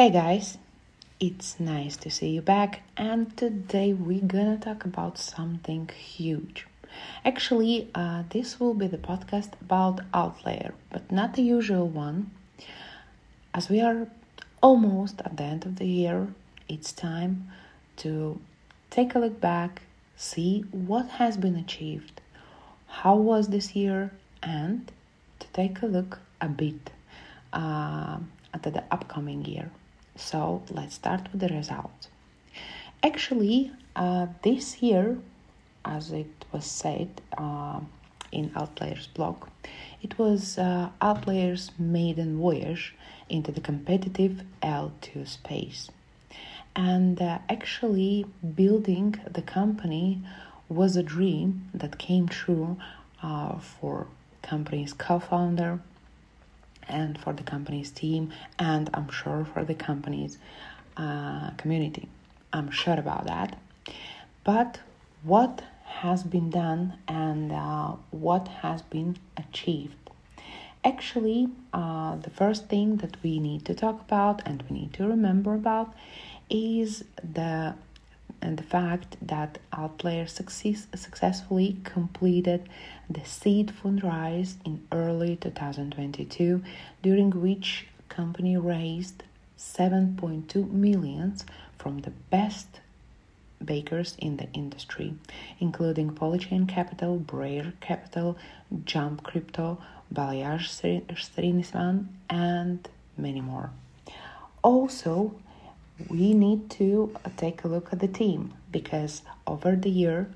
Hey guys, it's nice to see you back, and today we're gonna talk about something huge. Actually, uh, this will be the podcast about AltLayer, but not the usual one. As we are almost at the end of the year, it's time to take a look back, see what has been achieved, how was this year, and to take a look a bit uh, at the upcoming year. So let's start with the result. Actually, uh, this year, as it was said uh, in AltLayer's blog, it was uh, AltLayer's maiden voyage into the competitive L2 space. And uh, actually, building the company was a dream that came true uh, for company's co-founder and for the company's team, and I'm sure for the company's uh, community. I'm sure about that. But what has been done and uh, what has been achieved? Actually, uh, the first thing that we need to talk about and we need to remember about is the and the fact that AltLayer success, successfully completed the seed fundraise in early 2022, during which company raised 7.2 millions from the best bakers in the industry, including Polychain Capital, Breyer Capital, Jump Crypto, Balaji Srinivasan, and many more. Also, we need to uh, take a look at the team because over the year,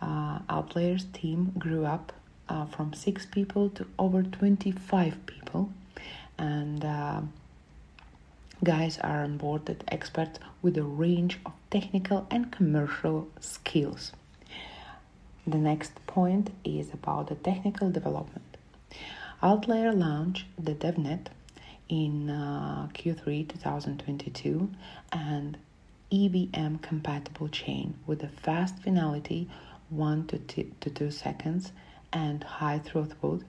uh, AltLayer's team grew up uh, from six people to over 25 people, and uh, guys are onboarded experts with a range of technical and commercial skills. The next point is about the technical development. AltLayer launched the DevNet in uh, Q3 2022 and EVM compatible chain with a fast finality 1 to 2, to 2 seconds and high throughput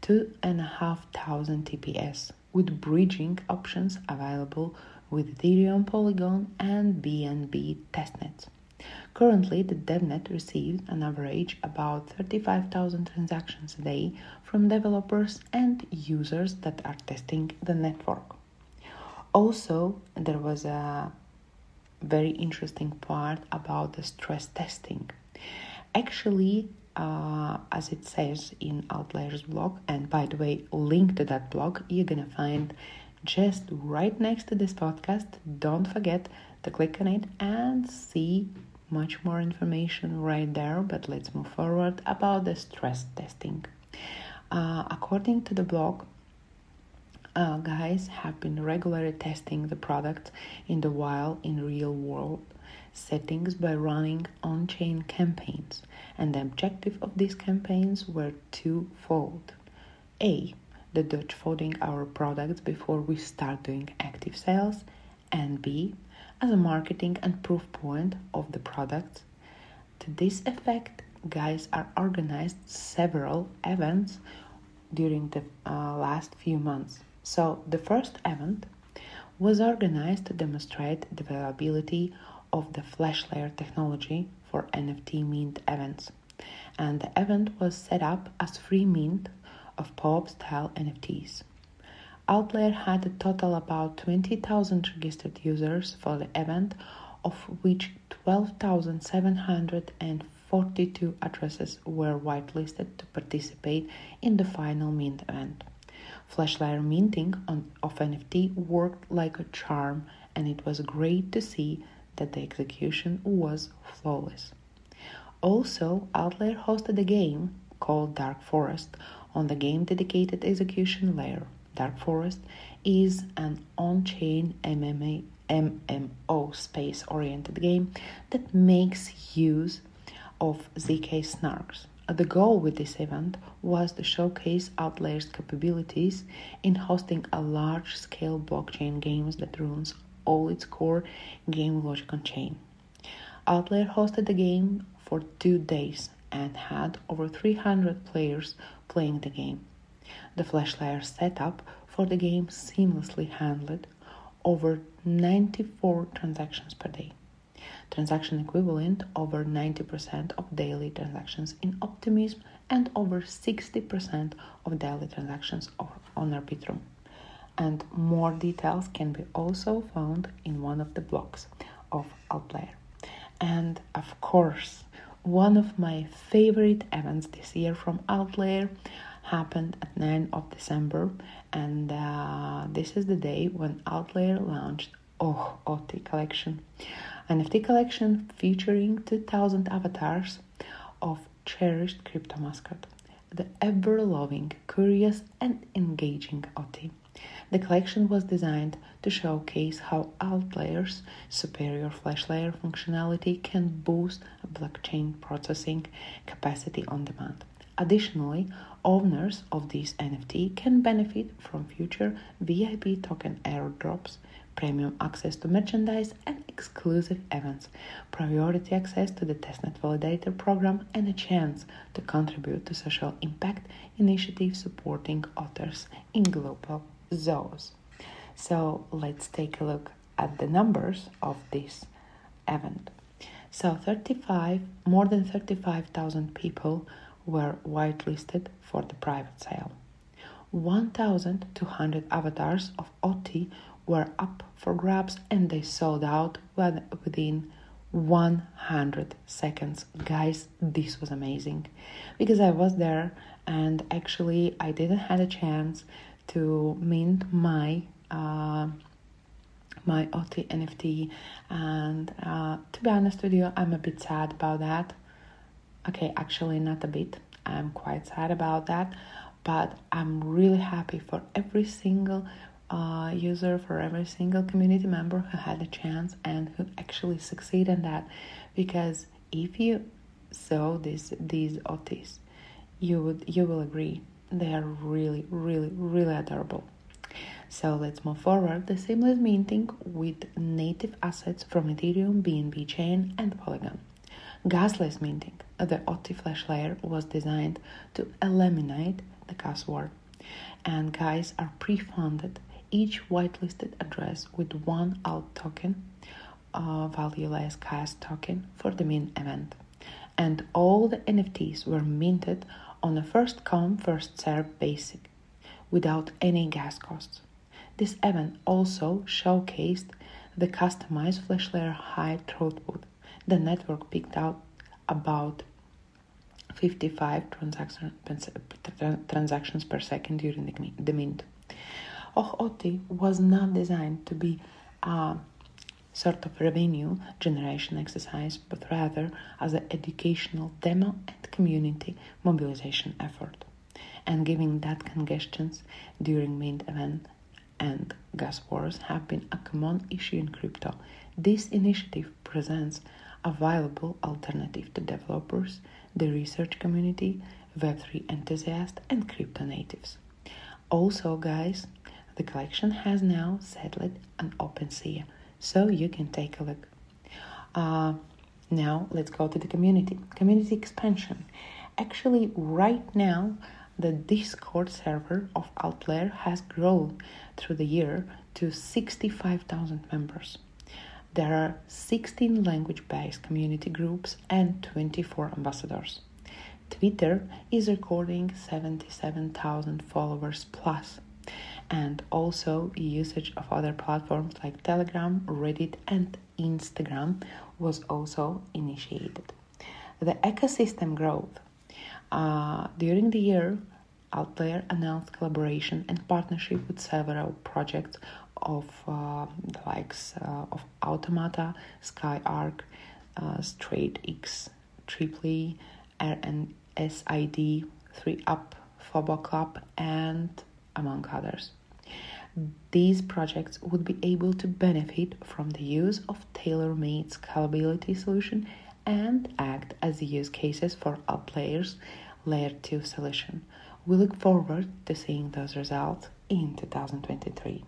2,500 TPS with bridging options available with Ethereum Polygon and BNB testnets. Currently, the DevNet receives an average about 35,000 transactions a day from developers and users that are testing the network. Also, there was a very interesting part about the stress testing. Actually, uh, as it says in AltLayer's blog, and by the way, link to that blog you're gonna find just right next to this podcast. Don't forget to click on it and see much more information right there, but let's move forward about the stress testing. Uh, according to the blog, uh, guys have been regularly testing the product in the wild in real world settings by running on-chain campaigns. And the objective of these campaigns were twofold. A the Dutch folding our products before we start doing active sales. And b as a marketing and proof point of the product. To this effect, guys are organized several events during the uh, last few months. So, the first event was organized to demonstrate the availability of the flash layer technology for NFT mint events. And the event was set up as free mint of pop style NFTs. AltLayer had a total about 20,000 registered users for the event, of which 12,742 addresses were whitelisted to participate in the final mint event. Flash layer minting on, of NFT worked like a charm, and it was great to see that the execution was flawless. Also, AltLayer hosted a game called Dark Forest on the game dedicated execution layer. Dark Forest is an on chain MMA, MMO space oriented game that makes use of ZK snarks. The goal with this event was to showcase AltLayer's capabilities in hosting a large scale blockchain games that runs all its core game logic on chain. AltLayer hosted the game for two days and had over 300 players playing the game. The flash layer setup for the game seamlessly handled over 94 transactions per day. Transaction equivalent over 90% of daily transactions in Optimism and over 60% of daily transactions on Arbitrum. And more details can be also found in one of the blogs of AltLayer. And of course, one of my favorite events this year from AltLayer happened at 9 of December, and uh, this is the day when AltLayer launched Oh OT collection, NFT collection featuring 2000 avatars of cherished crypto mascot, the ever loving, curious, and engaging OT. The collection was designed to showcase how AltLayer's superior flash layer functionality can boost blockchain processing capacity on demand. Additionally, owners of these NFT can benefit from future VIP token airdrops, premium access to merchandise and exclusive events, priority access to the testnet validator program, and a chance to contribute to social impact initiatives supporting authors in global zoos. So let's take a look at the numbers of this event. So 35 more than 35,000 people were whitelisted for the private sale. 1,200 avatars of OT were up for grabs and they sold out within 100 seconds. Guys, this was amazing because I was there and actually I didn't have a chance to mint my uh, my OT NFT and uh, to be honest with you I'm a bit sad about that Okay, actually, not a bit. I'm quite sad about that, but I'm really happy for every single uh, user, for every single community member who had a chance and who actually succeed in that. Because if you saw these these OTs, you would you will agree they are really, really, really adorable. So let's move forward. The seamless minting with native assets from Ethereum, BNB chain, and Polygon. Gasless minting, the OT flash layer, was designed to eliminate the gas war, and guys are pre-funded each whitelisted address with one alt token, uh, valueless gas token for the main event, and all the NFTs were minted on a first come first serve basic, without any gas costs. This event also showcased the customized flash layer high throughput the network picked out about 55 transaction, transactions per second during the mint. OHOTI was not designed to be a sort of revenue generation exercise, but rather as an educational demo and community mobilization effort. And given that congestions during mint event and gas wars have been a common issue in crypto, this initiative presents a viable alternative to developers, the research community, Web3 enthusiasts, and crypto natives. Also, guys, the collection has now settled on OpenSea, so you can take a look. Uh, now, let's go to the community. Community expansion. Actually, right now, the Discord server of AltLayer has grown through the year to 65,000 members. There are 16 language based community groups and 24 ambassadors. Twitter is recording 77,000 followers plus, and also usage of other platforms like Telegram, Reddit, and Instagram was also initiated. The ecosystem growth. Uh, during the year, AltLayer announced collaboration and partnership with several projects of uh, the likes uh, of Automata, SkyArk, uh, Straight X, Triply, RNSID, 3UP, Fobo Club, and among others. These projects would be able to benefit from the use of tailor-made scalability solution and act as use cases for AltLayer's Layer 2 solution. We look forward to seeing those results in 2023.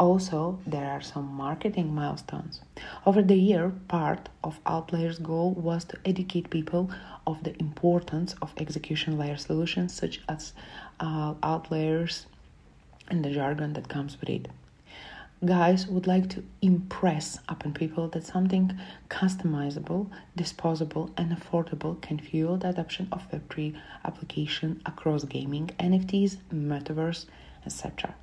Also, there are some marketing milestones. Over the year, part of AltLayer's goal was to educate people of the importance of execution layer solutions such as uh, AltLayers and the jargon that comes with it. guys would like to impress upon people that something customizable, disposable, and affordable can fuel the adoption of Web3 application across gaming, NFTs, metaverse, etc.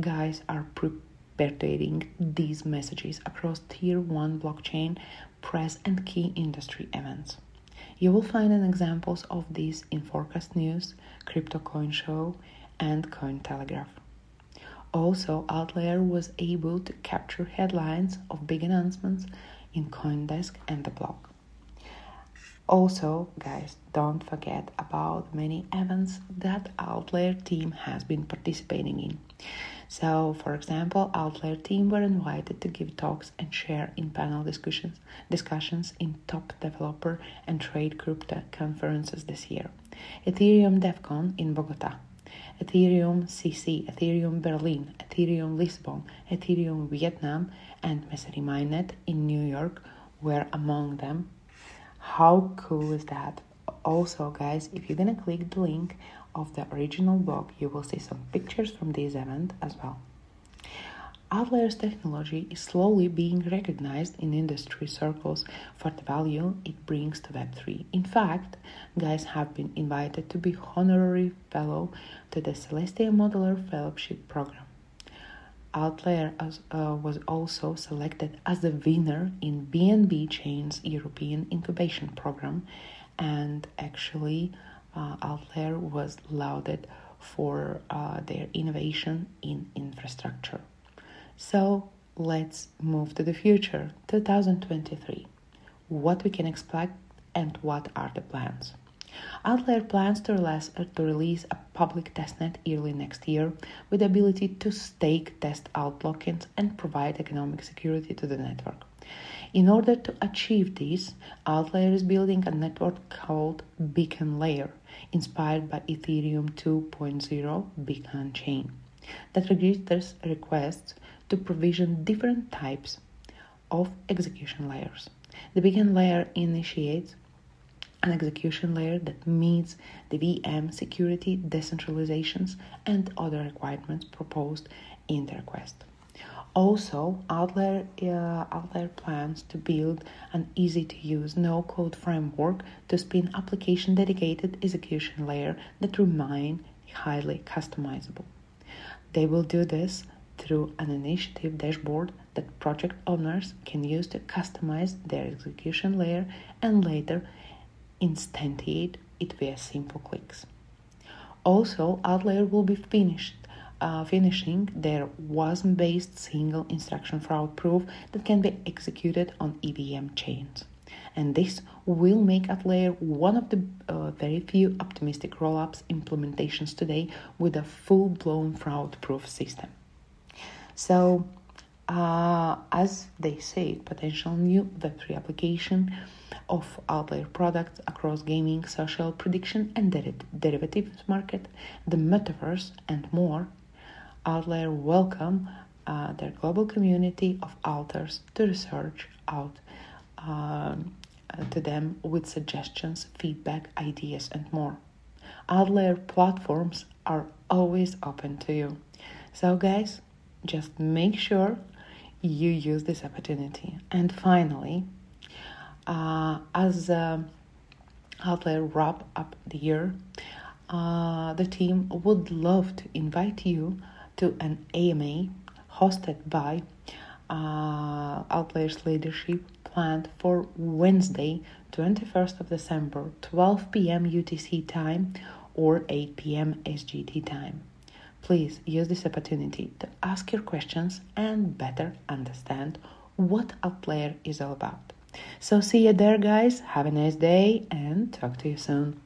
Guys are perpetuating these messages across tier 1 blockchain, press, and key industry events. You will find an examples of this in Forkast News, Crypto Coin Show, and Cointelegraph. Also, AltLayer was able to capture headlines of big announcements in Coindesk and the blog. Also, guys, don't forget about many events that AltLayer team has been participating in. So, for example, AltLayer team were invited to give talks and share in panel discussions discussions in top developer and trade crypto conferences this year. Ethereum DevCon in Bogota, Ethereum CC, Ethereum Berlin, Ethereum Lisbon, Ethereum Vietnam, and Messari Mainnet in New York were among them. How cool is that? Also, guys, if you're gonna click the link of the original blog, you will see some pictures from this event as well. AltLayer's technology is slowly being recognized in industry circles for the value it brings to Web3. In fact, guys have been invited to be honorary fellow to the Celestia Modular Fellowship Program. AltLayer uh, was also selected as the winner in BNB Chain's European Incubation Program, and actually, uh, AltLayer was lauded for uh, their innovation in infrastructure. So let's move to the future 2023. What we can expect and what are the plans? AltLayer plans to release, to release a public testnet early next year with the ability to stake test out and provide economic security to the network. In order to achieve this, AltLayer is building a network called Beacon Layer, inspired by Ethereum 2.0 Beacon Chain, that registers requests to provision different types of execution layers. The beacon layer initiates an execution layer that meets the VM security, decentralizations, and other requirements proposed in the request. Also, AltLayer, uh, plans to build an easy to use no code framework to spin application dedicated execution layer that remain highly customizable. They will do this through an initiative dashboard that project owners can use to customize their execution layer and later instantiate it via simple clicks. Also, AltLayer will be finished uh, finishing their WASM-based single instruction fraud proof that can be executed on EVM chains. And this will make AltLayer one of the uh, very few optimistic rollups implementations today with a full-blown fraud-proof system. So, uh, as they say, potential new Web3 application of AltLayer products across gaming, social prediction, and der- derivatives market, the metaverse, and more, AltLayer welcome uh, their global community of authors to research out um, to them with suggestions, feedback, ideas, and more. AltLayer platforms are always open to you. So, guys, just make sure you use this opportunity. And finally, uh, as uh, AltLayer wrap up the year, uh, the team would love to invite you to an AMA hosted by uh, AltLayer's leadership planned for Wednesday, 21st of December, 12 p.m. UTC time or 8 p.m. SGT time. Please use this opportunity to ask your questions and better understand what AltLayer is all about. So, see you there, guys. Have a nice day and talk to you soon.